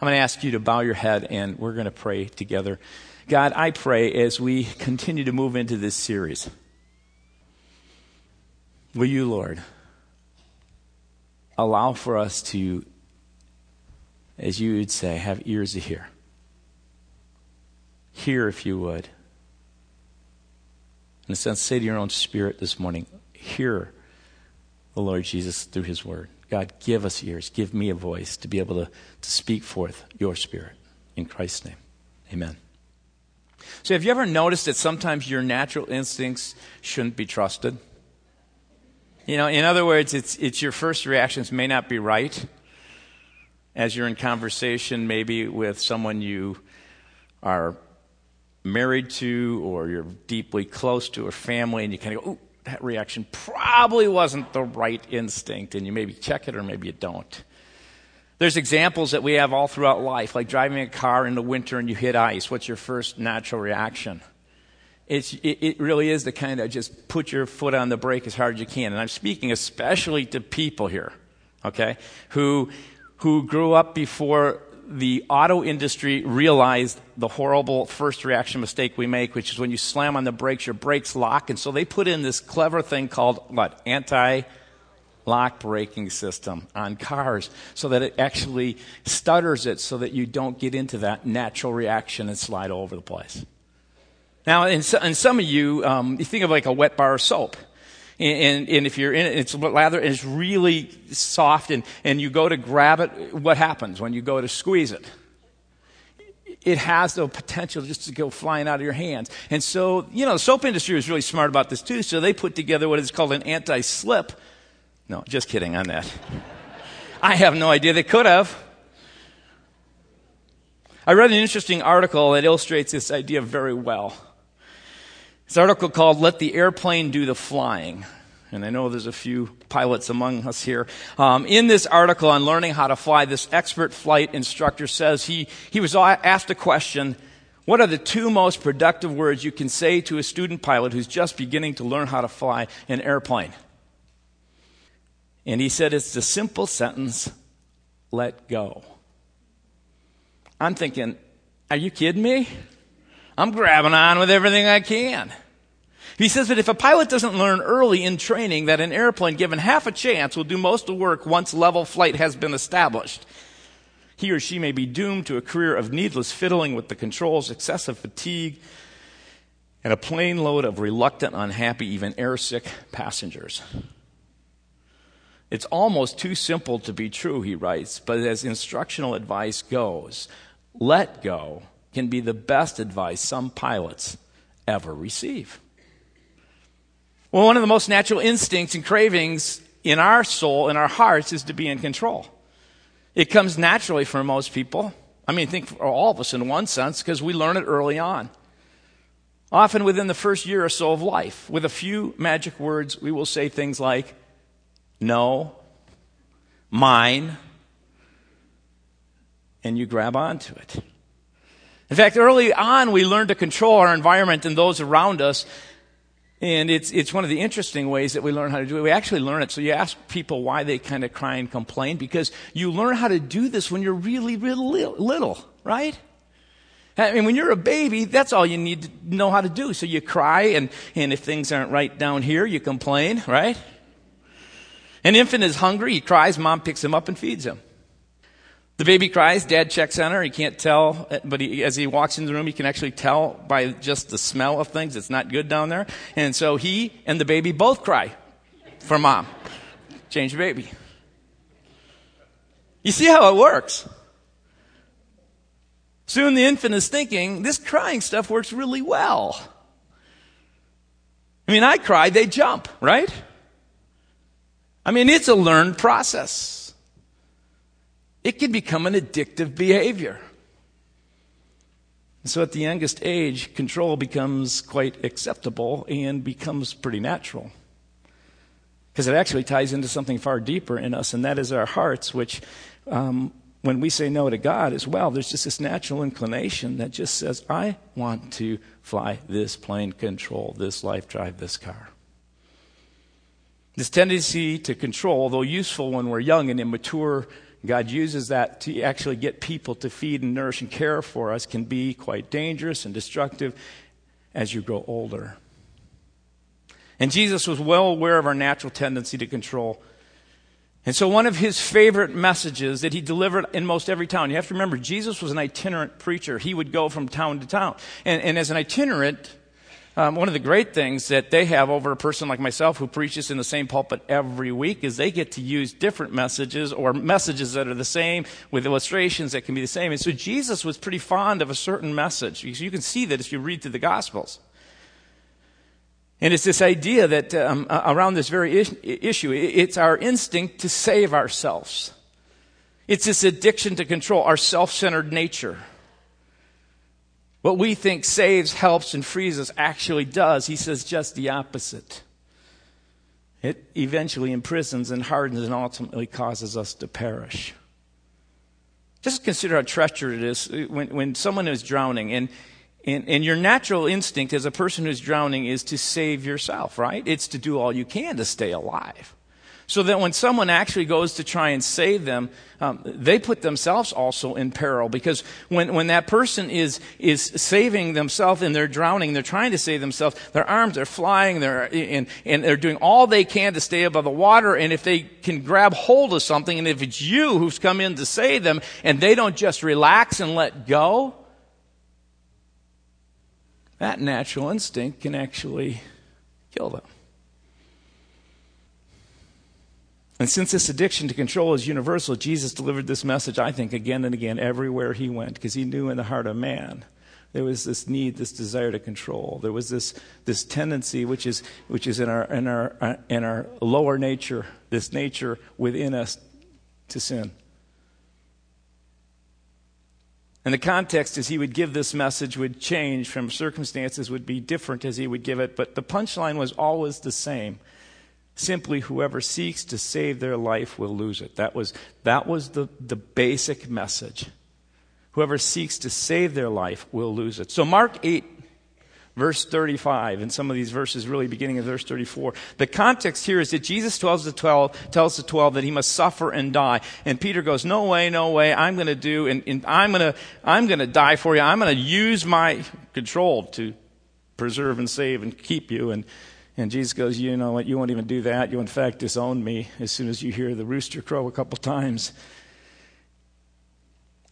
I'm going to ask you to bow your head and we're going to pray together. God, I pray as we continue to move into this series, will you, Lord, allow for us to, as you would say, have ears to hear? Hear, if you would. In a sense, say to your own spirit this morning, hear the Lord Jesus through his word. God, give us ears, give me a voice to be able to, to speak forth your spirit. In Christ's name, amen. So, have you ever noticed that sometimes your natural instincts shouldn't be trusted? You know, in other words, it's, it's your first reactions may not be right as you're in conversation, maybe with someone you are married to or you're deeply close to, or family, and you kind of go, ooh, that reaction probably wasn't the right instinct, and you maybe check it or maybe you don't. There's examples that we have all throughout life, like driving a car in the winter and you hit ice. What's your first natural reaction? It's, it, it really is the kind of just put your foot on the brake as hard as you can. And I'm speaking especially to people here, okay, who, who grew up before the auto industry realized the horrible first reaction mistake we make, which is when you slam on the brakes, your brakes lock. And so they put in this clever thing called what? Anti lock braking system on cars so that it actually stutters it so that you don't get into that natural reaction and slide all over the place. Now, in, so, in some of you, um, you think of like a wet bar of soap. And, and, if you're in it, it's lather, it's really soft, and, and you go to grab it, what happens when you go to squeeze it? It has the potential just to go flying out of your hands. And so, you know, the soap industry was really smart about this too, so they put together what is called an anti slip. No, just kidding on that. I have no idea. They could have. I read an interesting article that illustrates this idea very well. This article called Let the Airplane Do the Flying. And I know there's a few pilots among us here. Um, in this article on learning how to fly, this expert flight instructor says he, he was asked a question What are the two most productive words you can say to a student pilot who's just beginning to learn how to fly an airplane? And he said it's the simple sentence let go. I'm thinking, are you kidding me? I'm grabbing on with everything I can. He says that if a pilot doesn't learn early in training that an airplane given half a chance will do most of the work once level flight has been established, he or she may be doomed to a career of needless fiddling with the controls, excessive fatigue, and a plane load of reluctant, unhappy, even airsick passengers. It's almost too simple to be true, he writes, but as instructional advice goes, let go can be the best advice some pilots ever receive. Well, one of the most natural instincts and cravings in our soul, in our hearts, is to be in control. It comes naturally for most people. I mean, think for all of us in one sense, because we learn it early on. Often within the first year or so of life, with a few magic words, we will say things like, no, mine, and you grab onto it. In fact, early on, we learn to control our environment and those around us. And it's, it's one of the interesting ways that we learn how to do it. We actually learn it. So you ask people why they kind of cry and complain because you learn how to do this when you're really, really little, right? I mean, when you're a baby, that's all you need to know how to do. So you cry, and, and if things aren't right down here, you complain, right? An infant is hungry, he cries, mom picks him up and feeds him. The baby cries, dad checks on her. He can't tell, but he, as he walks in the room, he can actually tell by just the smell of things. It's not good down there. And so he and the baby both cry for mom. Change the baby. You see how it works? Soon the infant is thinking, this crying stuff works really well. I mean, I cry, they jump, right? I mean, it's a learned process it can become an addictive behavior. so at the youngest age, control becomes quite acceptable and becomes pretty natural. Because it actually ties into something far deeper in us, and that is our hearts, which, um, when we say no to God as well, there's just this natural inclination that just says, I want to fly this plane, control this life, drive this car. This tendency to control, though useful when we're young and immature, God uses that to actually get people to feed and nourish and care for us can be quite dangerous and destructive as you grow older. And Jesus was well aware of our natural tendency to control. And so, one of his favorite messages that he delivered in most every town, you have to remember, Jesus was an itinerant preacher. He would go from town to town. And, and as an itinerant, um, one of the great things that they have over a person like myself who preaches in the same pulpit every week is they get to use different messages or messages that are the same with illustrations that can be the same. And so Jesus was pretty fond of a certain message. You can see that if you read through the Gospels. And it's this idea that um, around this very is- issue, it's our instinct to save ourselves. It's this addiction to control, our self centered nature. What we think saves, helps, and frees us actually does. He says just the opposite. It eventually imprisons and hardens and ultimately causes us to perish. Just consider how treacherous it is when, when someone is drowning and, and, and your natural instinct as a person who's drowning is to save yourself, right? It's to do all you can to stay alive so that when someone actually goes to try and save them, um, they put themselves also in peril because when, when that person is, is saving themselves and they're drowning, they're trying to save themselves, their arms are flying, they're, and, and they're doing all they can to stay above the water. And if they can grab hold of something, and if it's you who's come in to save them, and they don't just relax and let go, that natural instinct can actually kill them. And since this addiction to control is universal, Jesus delivered this message, I think, again and again, everywhere he went, because he knew in the heart of man there was this need, this desire to control. There was this, this tendency, which is, which is in, our, in, our, uh, in our lower nature, this nature within us to sin. And the context as he would give this message would change from circumstances would be different as he would give it, but the punchline was always the same simply whoever seeks to save their life will lose it. That was, that was the, the basic message. Whoever seeks to save their life will lose it. So, Mark 8, verse 35, and some of these verses really beginning in verse 34. The context here is that Jesus tells the 12, tells the 12 that he must suffer and die. And Peter goes, No way, no way, I'm going to do, and, and I'm going to, I'm going to die for you. I'm going to use my control to preserve and save and keep you. And, and Jesus goes, You know what? You won't even do that. You, in fact, disown me as soon as you hear the rooster crow a couple times.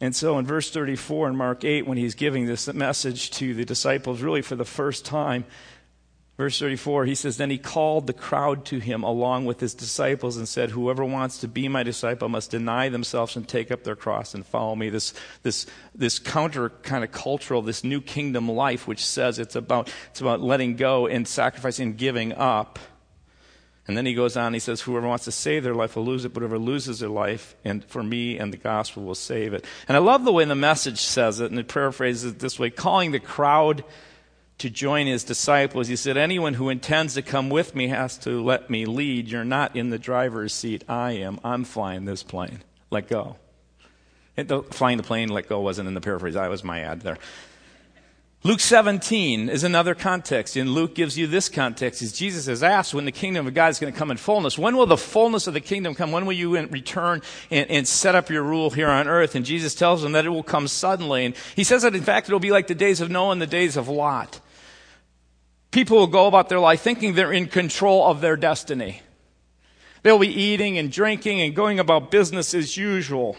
And so in verse 34 in Mark 8, when he's giving this message to the disciples, really for the first time, Verse 34, he says, Then he called the crowd to him along with his disciples and said, Whoever wants to be my disciple must deny themselves and take up their cross and follow me. This, this, this counter kind of cultural, this new kingdom life, which says it's about, it's about letting go and sacrificing and giving up. And then he goes on, he says, Whoever wants to save their life will lose it, but whoever loses their life, and for me and the gospel will save it. And I love the way the message says it, and it paraphrases it this way calling the crowd to join his disciples. He said, Anyone who intends to come with me has to let me lead. You're not in the driver's seat. I am. I'm flying this plane. Let go. The, flying the plane, let go wasn't in the paraphrase. That was my ad there. Luke 17 is another context, and Luke gives you this context. Is Jesus is asked when the kingdom of God is going to come in fullness. When will the fullness of the kingdom come? When will you return and, and, set up your rule here on earth? And Jesus tells him that it will come suddenly. And he says that in fact it will be like the days of Noah and the days of Lot people will go about their life thinking they're in control of their destiny. They'll be eating and drinking and going about business as usual.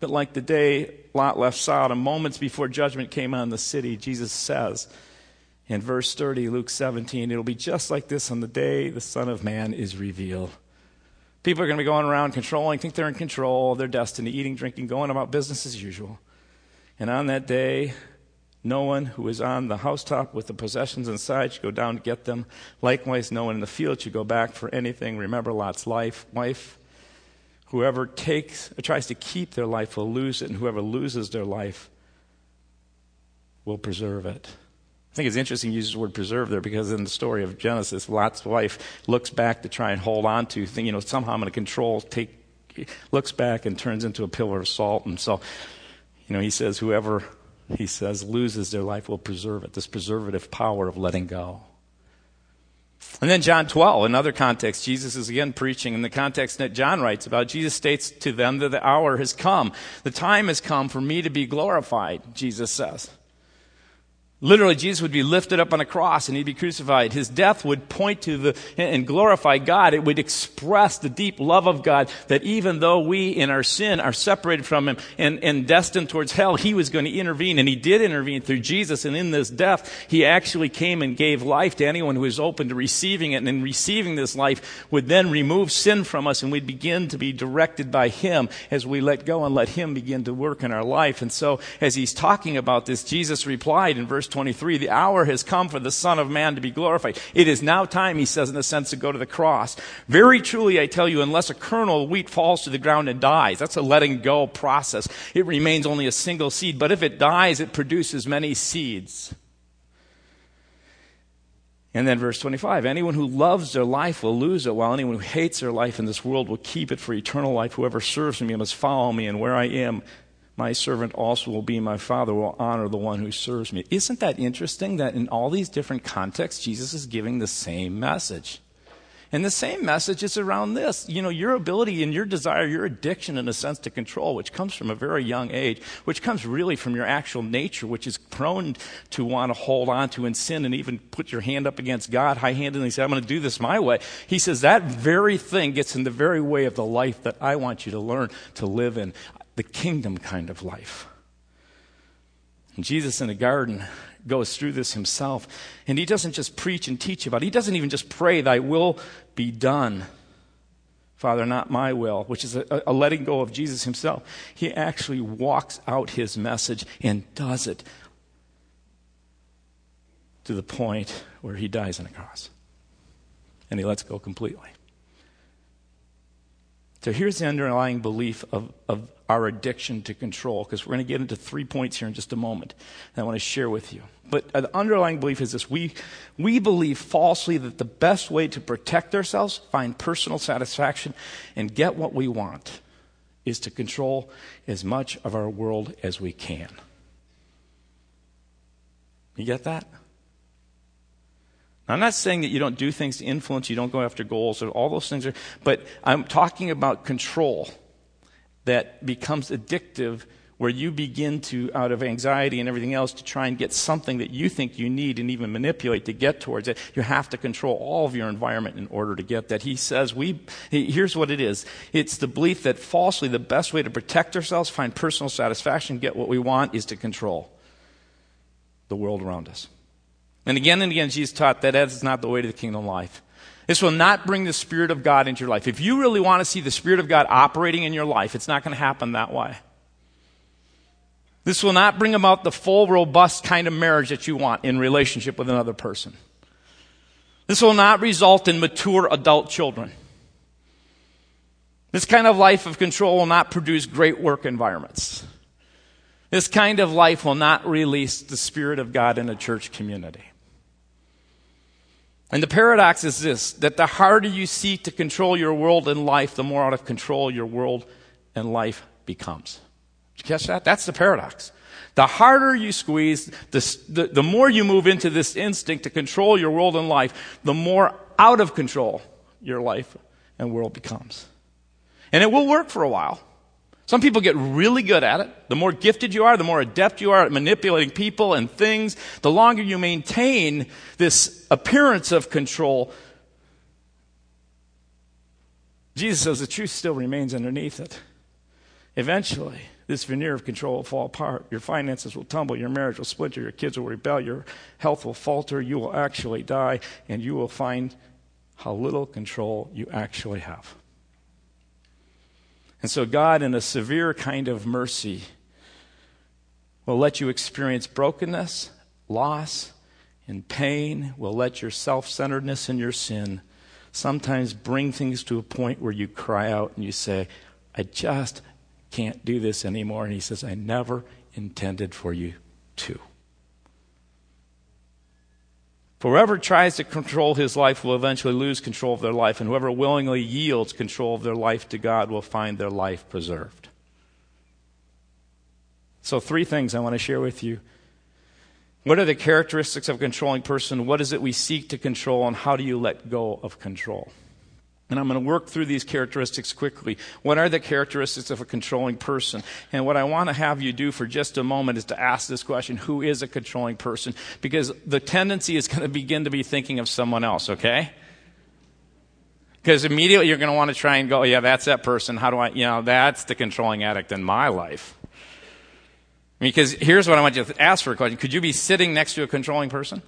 But like the day Lot left Sodom, moments before judgment came on the city, Jesus says in verse 30, Luke 17, it'll be just like this on the day the Son of Man is revealed. People are going to be going around controlling, think they're in control of their destiny, eating, drinking, going about business as usual. And on that day, no one who is on the housetop with the possessions inside should go down to get them. Likewise, no one in the field should go back for anything. Remember Lot's life, wife. Whoever takes or tries to keep their life will lose it, and whoever loses their life will preserve it. I think it's interesting you use the word preserve there because in the story of Genesis, Lot's wife looks back to try and hold on to, think, you know, somehow I'm going to control, take, looks back and turns into a pillar of salt. And so, you know, he says, whoever he says, loses their life will preserve it. This preservative power of letting go. And then John 12, another context, Jesus is again preaching in the context that John writes about. Jesus states to them that the hour has come. The time has come for me to be glorified, Jesus says. Literally, Jesus would be lifted up on a cross and he'd be crucified. His death would point to the, and glorify God. It would express the deep love of God that even though we in our sin are separated from him and, and destined towards hell, he was going to intervene and he did intervene through Jesus. And in this death, he actually came and gave life to anyone who was open to receiving it. And in receiving this life would then remove sin from us and we'd begin to be directed by him as we let go and let him begin to work in our life. And so as he's talking about this, Jesus replied in verse verse 23, the hour has come for the Son of Man to be glorified. It is now time, he says, in a sense, to go to the cross. Very truly, I tell you, unless a kernel of wheat falls to the ground and dies, that's a letting go process. It remains only a single seed, but if it dies, it produces many seeds. And then verse 25 anyone who loves their life will lose it, while anyone who hates their life in this world will keep it for eternal life. Whoever serves me must follow me, and where I am, my servant also will be my father, will honor the one who serves me. Isn't that interesting that in all these different contexts, Jesus is giving the same message? And the same message is around this. You know, your ability and your desire, your addiction in a sense to control, which comes from a very young age, which comes really from your actual nature, which is prone to want to hold on to and sin and even put your hand up against God high handedly and say, I'm going to do this my way. He says that very thing gets in the very way of the life that I want you to learn to live in the kingdom kind of life. And Jesus in the garden goes through this himself. And he doesn't just preach and teach about it. He doesn't even just pray, Thy will be done. Father, not my will, which is a, a, letting go of Jesus himself. He actually walks out his message and does it to the point where he dies on a cross. And he lets go completely. So here's the underlying belief of, of our addiction to control, because we're going to get into three points here in just a moment that I want to share with you. But uh, the underlying belief is this we, we believe falsely that the best way to protect ourselves, find personal satisfaction, and get what we want is to control as much of our world as we can. You get that? Now, I'm not saying that you don't do things to influence, you don't go after goals, or all those things are, but I'm talking about control that becomes addictive where you begin to, out of anxiety and everything else, to try and get something that you think you need and even manipulate to get towards it. You have to control all of your environment in order to get that. He says, we, here's what it is. It's the belief that falsely the best way to protect ourselves, find personal satisfaction, get what we want, is to control the world around us. And again and again, Jesus taught that that is not the way to the kingdom of life. This will not bring the Spirit of God into your life. If you really want to see the Spirit of God operating in your life, it's not going to happen that way. This will not bring about the full, robust kind of marriage that you want in relationship with another person. This will not result in mature adult children. This kind of life of control will not produce great work environments. This kind of life will not release the Spirit of God in a church community. And the paradox is this that the harder you seek to control your world and life, the more out of control your world and life becomes. Did you catch that? That's the paradox. The harder you squeeze, the, the, the more you move into this instinct to control your world and life, the more out of control your life and world becomes. And it will work for a while. Some people get really good at it. The more gifted you are, the more adept you are at manipulating people and things, the longer you maintain this appearance of control. Jesus says the truth still remains underneath it. Eventually, this veneer of control will fall apart. Your finances will tumble. Your marriage will splinter. Your kids will rebel. Your health will falter. You will actually die. And you will find how little control you actually have. And so, God, in a severe kind of mercy, will let you experience brokenness, loss, and pain, will let your self centeredness and your sin sometimes bring things to a point where you cry out and you say, I just can't do this anymore. And He says, I never intended for you to. Whoever tries to control his life will eventually lose control of their life, and whoever willingly yields control of their life to God will find their life preserved. So, three things I want to share with you What are the characteristics of a controlling person? What is it we seek to control? And how do you let go of control? And I'm going to work through these characteristics quickly. What are the characteristics of a controlling person? And what I want to have you do for just a moment is to ask this question Who is a controlling person? Because the tendency is going to begin to be thinking of someone else, okay? Because immediately you're going to want to try and go, yeah, that's that person. How do I, you know, that's the controlling addict in my life. Because here's what I want you to ask for a question. Could you be sitting next to a controlling person?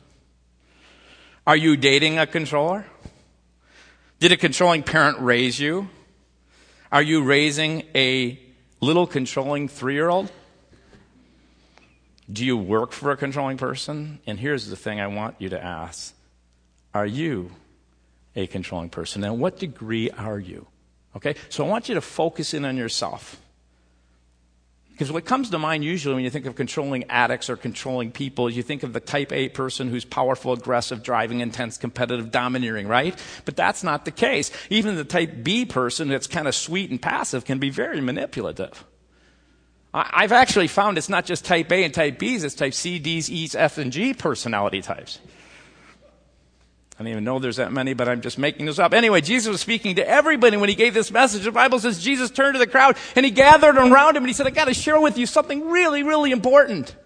Are you dating a controller? Did a controlling parent raise you? Are you raising a little controlling three year old? Do you work for a controlling person? And here's the thing I want you to ask Are you a controlling person? And what degree are you? Okay? So I want you to focus in on yourself. Because what comes to mind usually when you think of controlling addicts or controlling people is you think of the type A person who's powerful, aggressive, driving, intense, competitive, domineering, right? But that's not the case. Even the type B person that's kind of sweet and passive can be very manipulative. I've actually found it's not just type A and type Bs, it's type C, Ds, E's, F, and G personality types. I don't even know there's that many, but I'm just making this up. Anyway, Jesus was speaking to everybody when he gave this message. The Bible says Jesus turned to the crowd and he gathered around him and he said, I got to share with you something really, really important.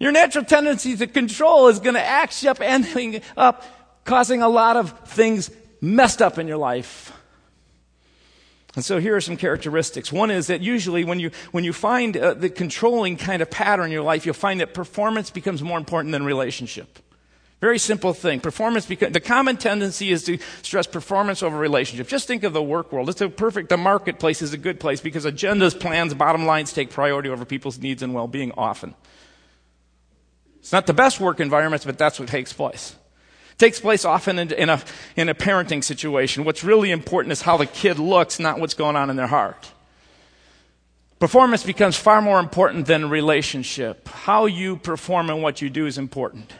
Your natural tendency to control is going to act up, ending up causing a lot of things messed up in your life. And so here are some characteristics. One is that usually when you, when you find uh, the controlling kind of pattern in your life, you'll find that performance becomes more important than relationship. Very simple thing. Performance, because the common tendency is to stress performance over relationship. Just think of the work world. It's a perfect, the marketplace is a good place because agendas, plans, bottom lines take priority over people's needs and well-being often. It's not the best work environments, but that's what takes place. It takes place often in, in, a, in a parenting situation. What's really important is how the kid looks, not what's going on in their heart. Performance becomes far more important than relationship. How you perform and what you do is important.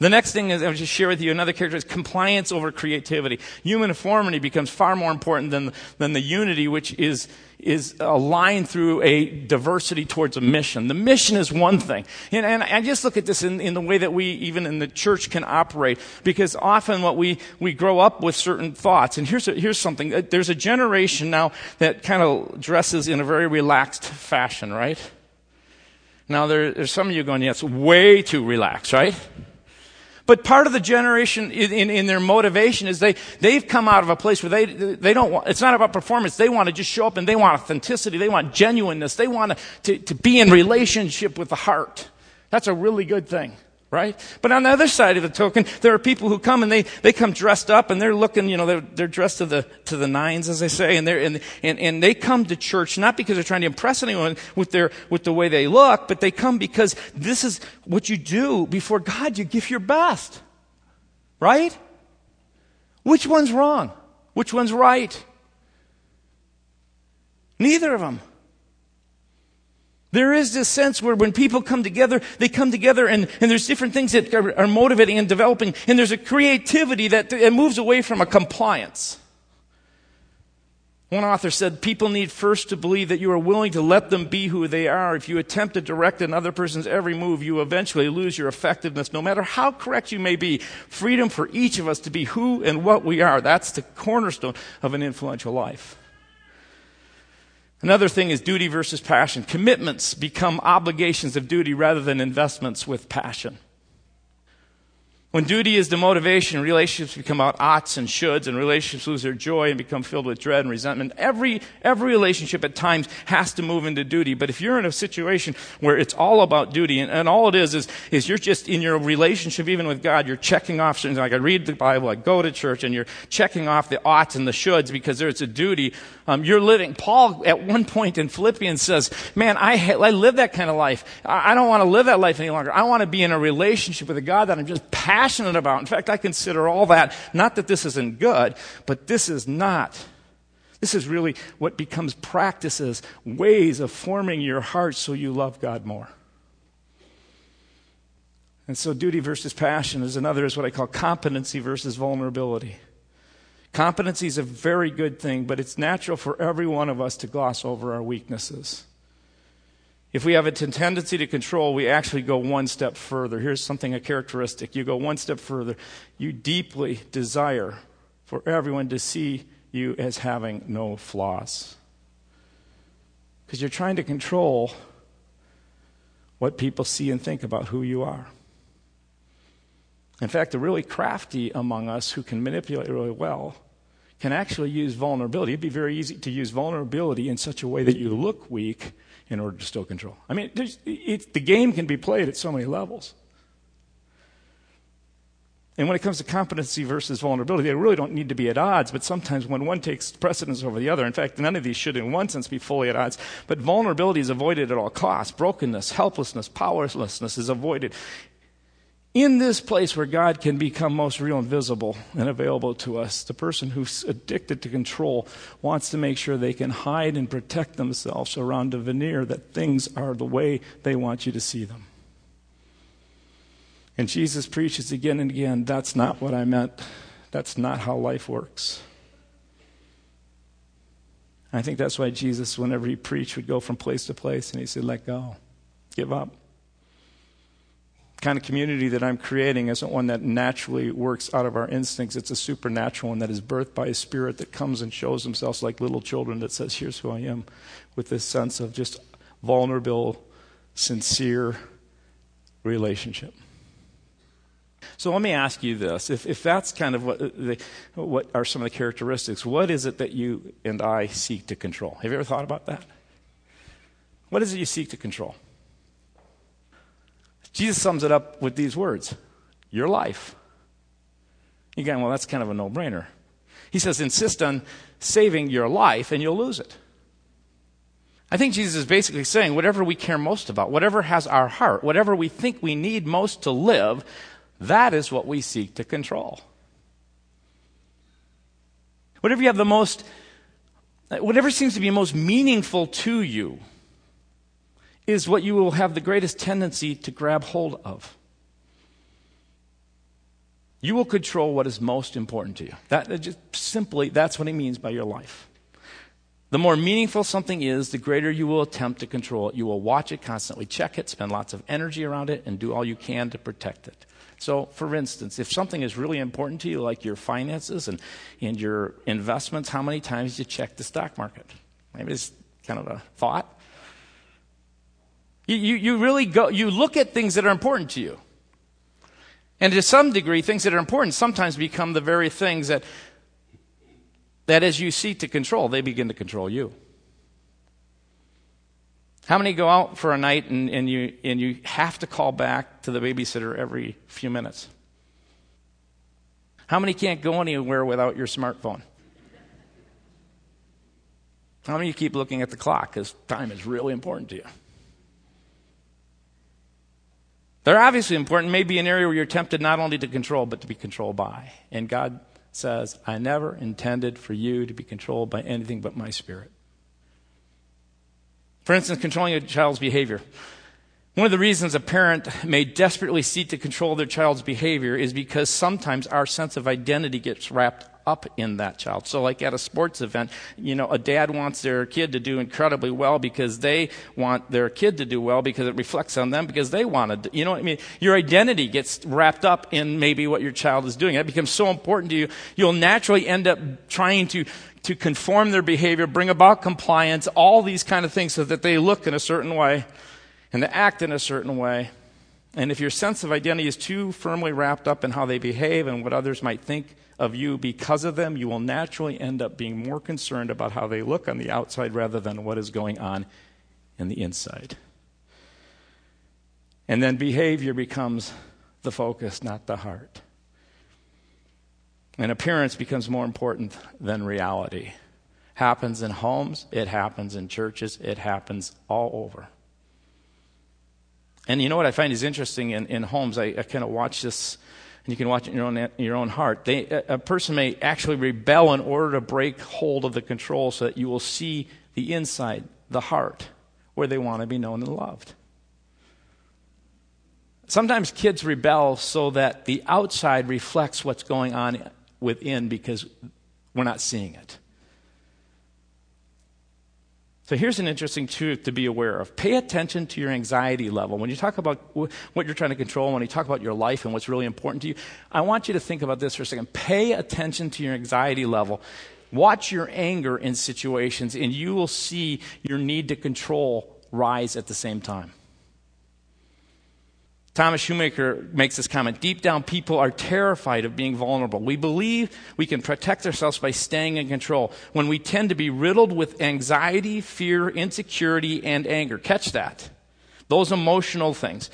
The next thing is, I'll just share with you another character is compliance over creativity. Uniformity becomes far more important than, than the unity, which is, is aligned through a diversity towards a mission. The mission is one thing. And, and I just look at this in, in the way that we, even in the church, can operate. Because often what we, we grow up with certain thoughts. And here's, a, here's something. Uh, there's a generation now that kind of dresses in a very relaxed fashion, right? Now there, there's some of you going, yeah, it's way too relaxed, right? But part of the generation in, in, in, their motivation is they, they've come out of a place where they, they don't want, it's not about performance. They want to just show up and they want authenticity. They want genuineness. They want to, to, to be in relationship with the heart. That's a really good thing right? But on the other side of the token, there are people who come and they, they come dressed up and they're looking, you know, they're, they're dressed to the, to the nines, as they say, and they're, and, and, and they come to church not because they're trying to impress anyone with their, with the way they look, but they come because this is what you do before God. You give your best. Right? Which one's wrong? Which one's right? Neither of them. There is this sense where when people come together, they come together and, and there's different things that are, are motivating and developing, and there's a creativity that it moves away from a compliance. One author said, People need first to believe that you are willing to let them be who they are. If you attempt to direct another person's every move, you eventually lose your effectiveness, no matter how correct you may be. Freedom for each of us to be who and what we are. That's the cornerstone of an influential life. Another thing is duty versus passion. Commitments become obligations of duty rather than investments with passion. When duty is the motivation, relationships become about oughts and shoulds, and relationships lose their joy and become filled with dread and resentment. Every, every relationship at times has to move into duty. But if you're in a situation where it's all about duty, and, and all it is, is, is you're just in your relationship, even with God, you're checking off things like I read the Bible, I go to church, and you're checking off the oughts and the shoulds because there's a duty. Um, you're living. Paul, at one point in Philippians, says, Man, I, ha- I live that kind of life. I, I don't want to live that life any longer. I want to be in a relationship with a God that I'm just passionate passionate about. In fact, I consider all that, not that this isn't good, but this is not. This is really what becomes practices, ways of forming your heart so you love God more. And so, duty versus passion is another, is what I call competency versus vulnerability. Competency is a very good thing, but it's natural for every one of us to gloss over our weaknesses. If we have a tendency to control, we actually go one step further. Here's something, a characteristic. You go one step further. You deeply desire for everyone to see you as having no flaws. Because you're trying to control what people see and think about who you are. In fact, the really crafty among us who can manipulate really well can actually use vulnerability. It'd be very easy to use vulnerability in such a way that you look weak in order to still control. I mean, the game can be played at so many levels. And when it comes to competency versus vulnerability, they really don't need to be at odds, but sometimes when one takes precedence over the other, in fact, none of these should in one sense be fully at odds, but vulnerability is avoided at all costs. Brokenness, helplessness, powerlessness is avoided in this place where God can become most real and visible and available to us, the person who's addicted to control wants to make sure they can hide and protect themselves around a veneer that things are the way they want you to see them. And Jesus preaches again and again that's not what I meant. That's not how life works. I think that's why Jesus, whenever he preached, would go from place to place and he said, Let go, give up kind of community that I'm creating isn't one that naturally works out of our instincts. It's a supernatural one that is birthed by a spirit that comes and shows themselves like little children that says, Here's who I am, with this sense of just vulnerable, sincere relationship. So let me ask you this. If, if that's kind of what, uh, the, what are some of the characteristics, what is it that you and I seek to control? Have you ever thought about that? What is it you seek to control? Jesus sums it up with these words your life. Going, well, that's kind of a no brainer. He says, insist on saving your life and you'll lose it. I think Jesus is basically saying whatever we care most about, whatever has our heart, whatever we think we need most to live, that is what we seek to control. Whatever you have the most, whatever seems to be most meaningful to you, is what you will have the greatest tendency to grab hold of. You will control what is most important to you. That just simply that's what he means by your life. The more meaningful something is, the greater you will attempt to control it. You will watch it constantly, check it, spend lots of energy around it, and do all you can to protect it. So, for instance, if something is really important to you, like your finances and, and your investments, how many times do you check the stock market? Maybe it's kind of a thought. You, you, really go, you look at things that are important to you. And to some degree, things that are important sometimes become the very things that, that as you seek to control, they begin to control you. How many go out for a night and, and, you, and you have to call back to the babysitter every few minutes? How many can't go anywhere without your smartphone? How many keep looking at the clock because time is really important to you? They're obviously important, maybe an area where you're tempted not only to control, but to be controlled by. And God says, I never intended for you to be controlled by anything but my spirit. For instance, controlling a child's behavior. One of the reasons a parent may desperately seek to control their child's behavior is because sometimes our sense of identity gets wrapped up in that child. So, like at a sports event, you know, a dad wants their kid to do incredibly well because they want their kid to do well because it reflects on them because they wanted to. You know what I mean? Your identity gets wrapped up in maybe what your child is doing. That becomes so important to you. You'll naturally end up trying to to conform their behavior, bring about compliance, all these kind of things so that they look in a certain way and they act in a certain way. And if your sense of identity is too firmly wrapped up in how they behave and what others might think of you because of them, you will naturally end up being more concerned about how they look on the outside rather than what is going on in the inside. And then behavior becomes the focus, not the heart. And appearance becomes more important than reality. Happens in homes, it happens in churches, it happens all over. And you know what I find is interesting in, in homes? I, I kind of watch this and you can watch it in your own, your own heart. They, a person may actually rebel in order to break hold of the control so that you will see the inside, the heart, where they want to be known and loved. Sometimes kids rebel so that the outside reflects what's going on within because we're not seeing it. So here's an interesting truth to be aware of. Pay attention to your anxiety level. When you talk about what you're trying to control, when you talk about your life and what's really important to you, I want you to think about this for a second. Pay attention to your anxiety level. Watch your anger in situations, and you will see your need to control rise at the same time. Thomas Shoemaker makes this comment Deep down, people are terrified of being vulnerable. We believe we can protect ourselves by staying in control when we tend to be riddled with anxiety, fear, insecurity, and anger. Catch that. Those emotional things.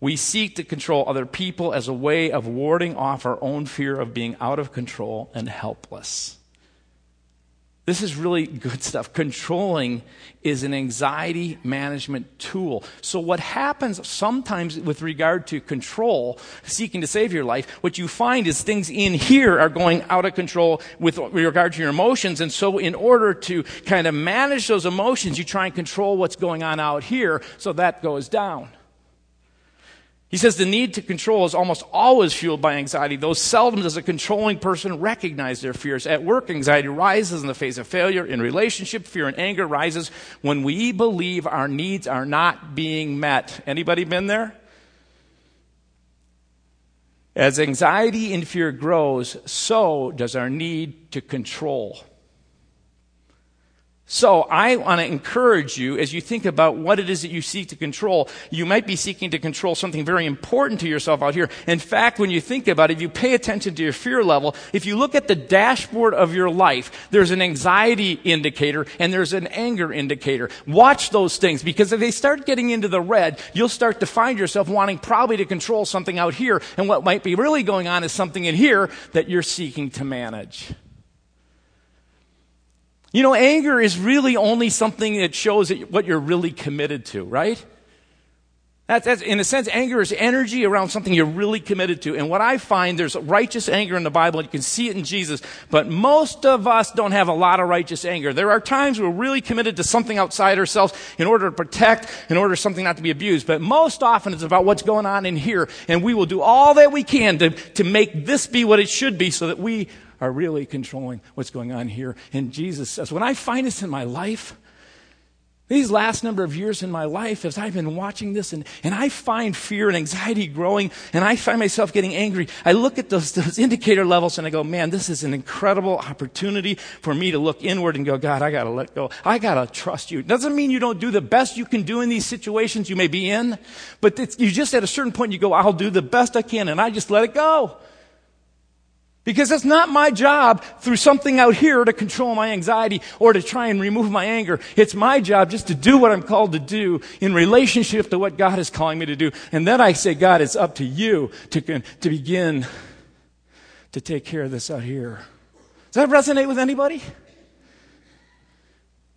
We seek to control other people as a way of warding off our own fear of being out of control and helpless. This is really good stuff. Controlling is an anxiety management tool. So, what happens sometimes with regard to control, seeking to save your life, what you find is things in here are going out of control with regard to your emotions. And so, in order to kind of manage those emotions, you try and control what's going on out here so that goes down. He says the need to control is almost always fueled by anxiety, though seldom does a controlling person recognize their fears. At work, anxiety rises in the face of failure. In relationship, fear and anger rises when we believe our needs are not being met. Anybody been there? As anxiety and fear grows, so does our need to control. So I want to encourage you as you think about what it is that you seek to control. You might be seeking to control something very important to yourself out here. In fact, when you think about it, if you pay attention to your fear level, if you look at the dashboard of your life, there's an anxiety indicator and there's an anger indicator. Watch those things because if they start getting into the red, you'll start to find yourself wanting probably to control something out here. And what might be really going on is something in here that you're seeking to manage. You know, anger is really only something that shows what you're really committed to, right? That's, that's, in a sense, anger is energy around something you're really committed to. And what I find, there's righteous anger in the Bible, and you can see it in Jesus, but most of us don't have a lot of righteous anger. There are times we're really committed to something outside ourselves in order to protect, in order for something not to be abused. But most often it's about what's going on in here, and we will do all that we can to, to make this be what it should be so that we are really controlling what's going on here. And Jesus says, when I find this in my life, these last number of years in my life, as I've been watching this and, and I find fear and anxiety growing and I find myself getting angry, I look at those, those indicator levels and I go, man, this is an incredible opportunity for me to look inward and go, God, I gotta let go. I gotta trust you. Doesn't mean you don't do the best you can do in these situations you may be in, but you just at a certain point you go, I'll do the best I can and I just let it go. Because it's not my job through something out here to control my anxiety or to try and remove my anger. It's my job just to do what I'm called to do in relationship to what God is calling me to do. And then I say, God, it's up to you to, to begin to take care of this out here. Does that resonate with anybody?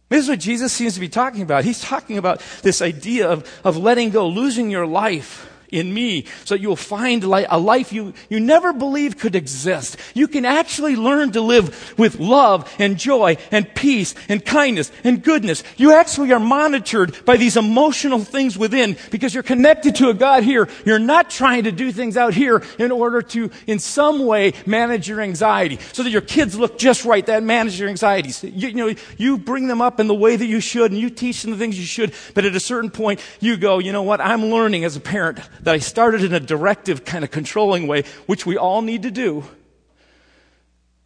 This is what Jesus seems to be talking about. He's talking about this idea of, of letting go, losing your life in me so you'll find a life you, you never believed could exist. You can actually learn to live with love and joy and peace and kindness and goodness. You actually are monitored by these emotional things within because you're connected to a God here. You're not trying to do things out here in order to, in some way, manage your anxiety so that your kids look just right. That manage your anxieties. You, you know, you bring them up in the way that you should and you teach them the things you should, but at a certain point, you go, you know what? I'm learning as a parent that I started in a directive, kind of controlling way, which we all need to do.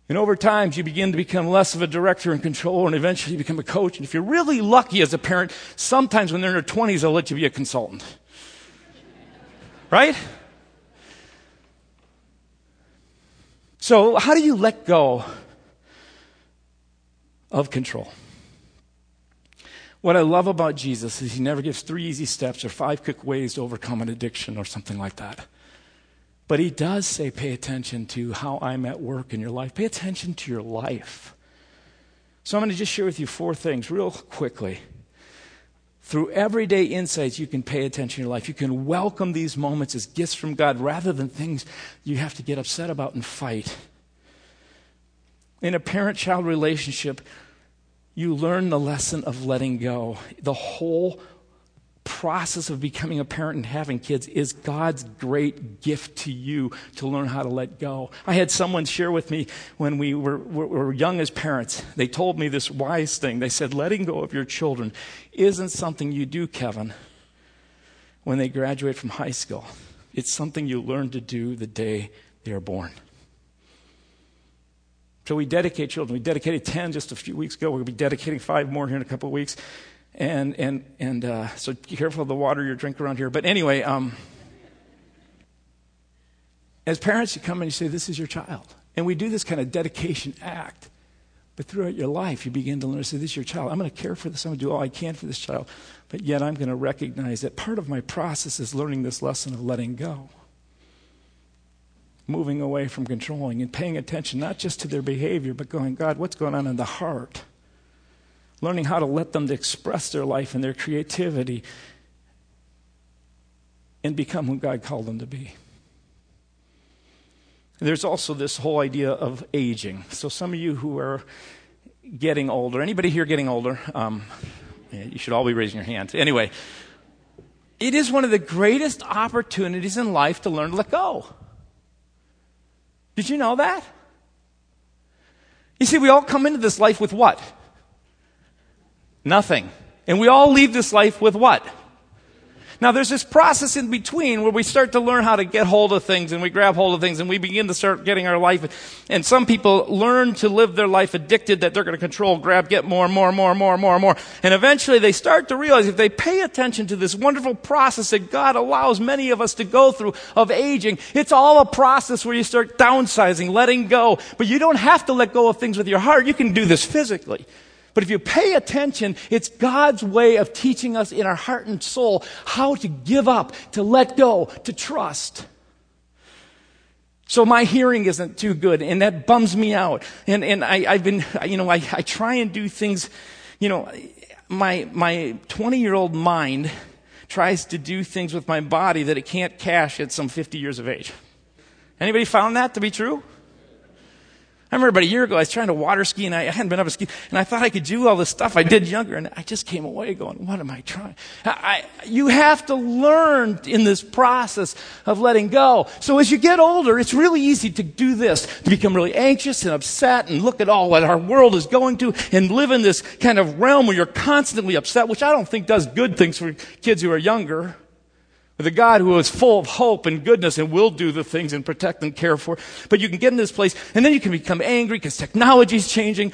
And over time, you begin to become less of a director and controller, and eventually you become a coach. And if you're really lucky as a parent, sometimes when they're in their 20s, they'll let you be a consultant. Right? So, how do you let go of control? What I love about Jesus is he never gives three easy steps or five quick ways to overcome an addiction or something like that. But he does say, pay attention to how I'm at work in your life. Pay attention to your life. So I'm going to just share with you four things real quickly. Through everyday insights, you can pay attention to your life. You can welcome these moments as gifts from God rather than things you have to get upset about and fight. In a parent child relationship, you learn the lesson of letting go. The whole process of becoming a parent and having kids is God's great gift to you to learn how to let go. I had someone share with me when we were, were, were young as parents. They told me this wise thing. They said, letting go of your children isn't something you do, Kevin, when they graduate from high school. It's something you learn to do the day they are born. So we dedicate children. We dedicated 10 just a few weeks ago. We'll be dedicating five more here in a couple of weeks. And, and, and uh, so be careful of the water you drink around here. But anyway, um, as parents, you come and you say, This is your child. And we do this kind of dedication act. But throughout your life, you begin to learn to say, This is your child. I'm going to care for this. I'm going to do all I can for this child. But yet, I'm going to recognize that part of my process is learning this lesson of letting go moving away from controlling and paying attention not just to their behavior, but going, God, what's going on in the heart? Learning how to let them express their life and their creativity and become who God called them to be. There's also this whole idea of aging. So some of you who are getting older, anybody here getting older? Um, you should all be raising your hands. Anyway, it is one of the greatest opportunities in life to learn to let go. Did you know that? You see, we all come into this life with what? Nothing. And we all leave this life with what? Now there's this process in between where we start to learn how to get hold of things and we grab hold of things and we begin to start getting our life. And some people learn to live their life addicted that they're going to control, grab, get more, more, more, more, more, more. And eventually they start to realize if they pay attention to this wonderful process that God allows many of us to go through of aging, it's all a process where you start downsizing, letting go. But you don't have to let go of things with your heart. You can do this physically. But if you pay attention, it's God's way of teaching us in our heart and soul how to give up, to let go, to trust. So my hearing isn't too good, and that bums me out. And, and I, have been, you know, I, I try and do things, you know, my, my 20 year old mind tries to do things with my body that it can't cash at some 50 years of age. Anybody found that to be true? I remember about a year ago, I was trying to water ski and I, hadn't been up a ski and I thought I could do all this stuff I did younger and I just came away going, what am I trying? I, you have to learn in this process of letting go. So as you get older, it's really easy to do this, to become really anxious and upset and look at all what our world is going to and live in this kind of realm where you're constantly upset, which I don't think does good things for kids who are younger a God who is full of hope and goodness and will do the things and protect and care for. But you can get in this place and then you can become angry because technology is changing.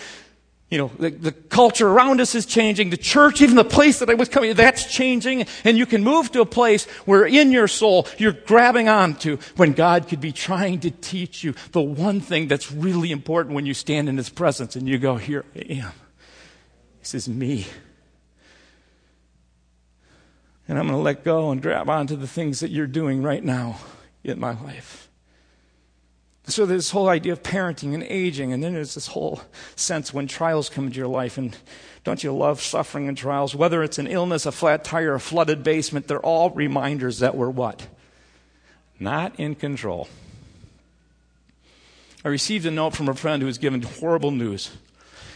You know, the, the, culture around us is changing. The church, even the place that I was coming, that's changing. And you can move to a place where in your soul you're grabbing onto when God could be trying to teach you the one thing that's really important when you stand in His presence and you go, here I am. This is me. And I'm going to let go and grab onto the things that you're doing right now in my life. So this whole idea of parenting and aging, and then there's this whole sense when trials come into your life, and don't you love suffering and trials? Whether it's an illness, a flat tire, a flooded basement, they're all reminders that we're what? Not in control. I received a note from a friend who was given horrible news.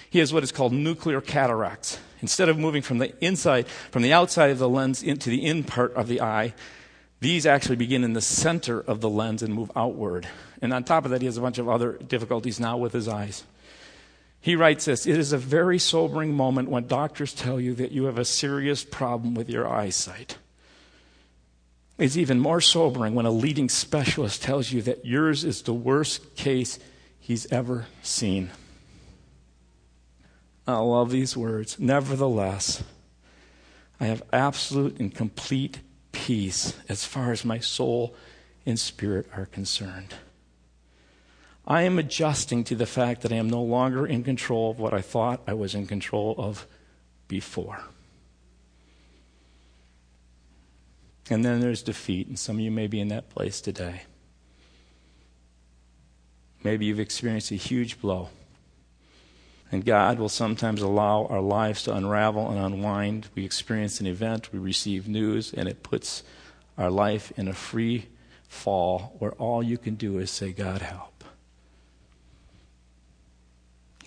He has what is called nuclear cataracts. Instead of moving from the inside, from the outside of the lens into the in part of the eye, these actually begin in the center of the lens and move outward. And on top of that, he has a bunch of other difficulties now with his eyes. He writes this It is a very sobering moment when doctors tell you that you have a serious problem with your eyesight. It's even more sobering when a leading specialist tells you that yours is the worst case he's ever seen. I love these words. Nevertheless, I have absolute and complete peace as far as my soul and spirit are concerned. I am adjusting to the fact that I am no longer in control of what I thought I was in control of before. And then there's defeat, and some of you may be in that place today. Maybe you've experienced a huge blow. And God will sometimes allow our lives to unravel and unwind. We experience an event, we receive news, and it puts our life in a free fall where all you can do is say, God, help.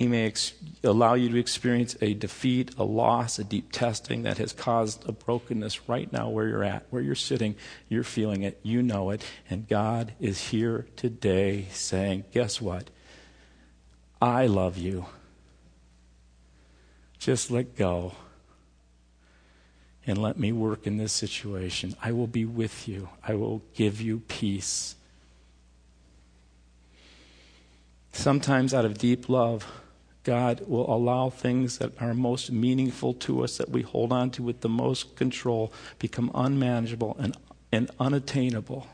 He may ex- allow you to experience a defeat, a loss, a deep testing that has caused a brokenness right now where you're at, where you're sitting. You're feeling it. You know it. And God is here today saying, Guess what? I love you. Just let go and let me work in this situation. I will be with you, I will give you peace. Sometimes, out of deep love, God will allow things that are most meaningful to us, that we hold on to with the most control, become unmanageable and, and unattainable.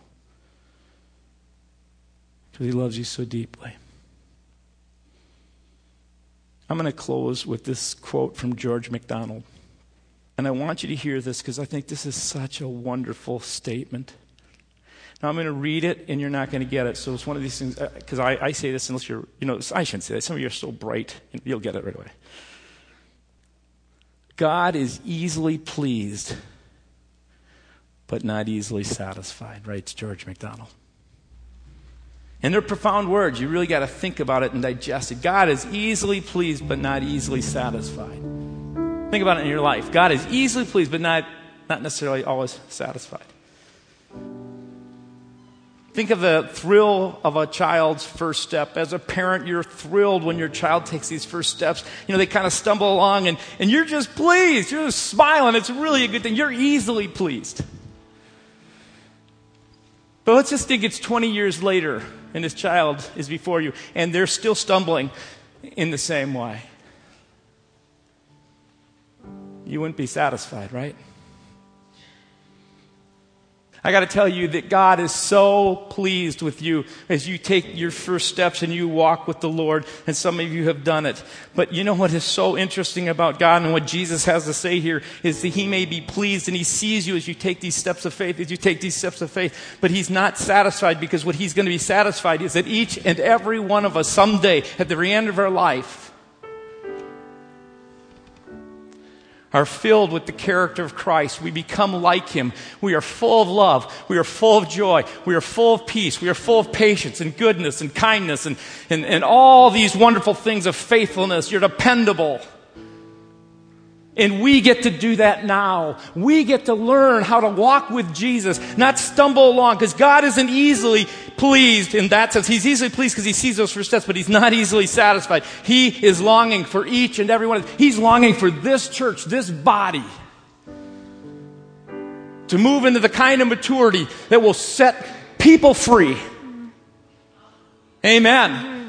Because He loves you so deeply. I'm going to close with this quote from George MacDonald. And I want you to hear this because I think this is such a wonderful statement. Now, I'm going to read it, and you're not going to get it. So it's one of these things, because uh, I, I, say this unless you're, you know, I shouldn't say that. Some of you are so bright, you'll get it right away. God is easily pleased, but not easily satisfied, writes George MacDonald. And they're profound words. You really got to think about it and digest it. God is easily pleased, but not easily satisfied. Think about it in your life. God is easily pleased, but not, not necessarily always satisfied. Think of the thrill of a child's first step. As a parent, you're thrilled when your child takes these first steps. You know, they kind of stumble along and, and you're just pleased. You're just smiling. It's really a good thing. You're easily pleased. But let's just think it's 20 years later and this child is before you and they're still stumbling in the same way. You wouldn't be satisfied, right? I got to tell you that God is so pleased with you as you take your first steps and you walk with the Lord, and some of you have done it. But you know what is so interesting about God and what Jesus has to say here is that He may be pleased and He sees you as you take these steps of faith, as you take these steps of faith, but He's not satisfied because what He's going to be satisfied is that each and every one of us someday, at the very end of our life, are filled with the character of Christ. We become like Him. We are full of love. We are full of joy. We are full of peace. We are full of patience and goodness and kindness and, and, and all these wonderful things of faithfulness. You're dependable. And we get to do that now. We get to learn how to walk with Jesus, not stumble along, because God isn't easily pleased in that sense. He's easily pleased because he sees those first steps, but he's not easily satisfied. He is longing for each and every one. He's longing for this church, this body, to move into the kind of maturity that will set people free. Amen.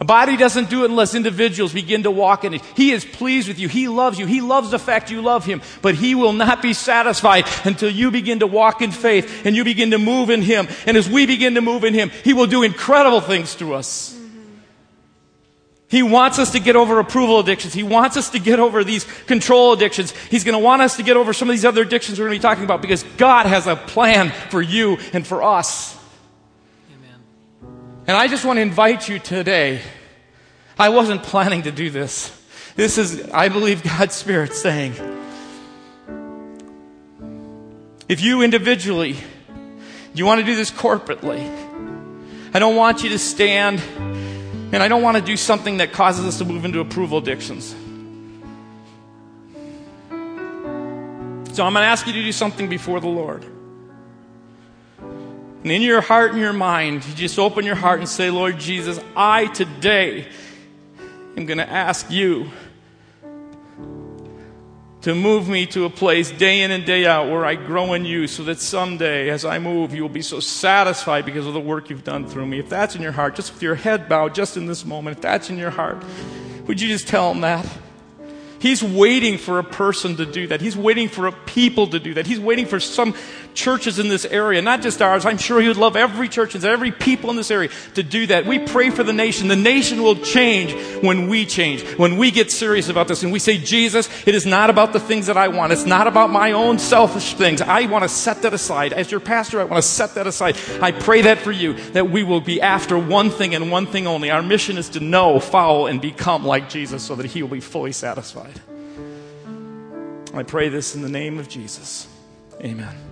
A body doesn't do it unless individuals begin to walk in it. He is pleased with you. He loves you. He loves the fact you love him. But he will not be satisfied until you begin to walk in faith and you begin to move in him. And as we begin to move in him, he will do incredible things to us. He wants us to get over approval addictions. He wants us to get over these control addictions. He's going to want us to get over some of these other addictions we're going to be talking about because God has a plan for you and for us. And I just want to invite you today. I wasn't planning to do this. This is, I believe, God's Spirit saying, if you individually, you want to do this corporately, I don't want you to stand and I don't want to do something that causes us to move into approval addictions. So I'm going to ask you to do something before the Lord. And in your heart and your mind, you just open your heart and say, Lord Jesus, I today am going to ask you to move me to a place day in and day out where I grow in you so that someday as I move, you will be so satisfied because of the work you've done through me. If that's in your heart, just with your head bowed, just in this moment, if that's in your heart, would you just tell him that? He's waiting for a person to do that. He's waiting for a people to do that. He's waiting for some churches in this area, not just ours. I'm sure He would love every church and every people in this area to do that. We pray for the nation. The nation will change when we change, when we get serious about this and we say, Jesus, it is not about the things that I want. It's not about my own selfish things. I want to set that aside. As your pastor, I want to set that aside. I pray that for you, that we will be after one thing and one thing only. Our mission is to know, follow, and become like Jesus so that He will be fully satisfied. I pray this in the name of Jesus. Amen.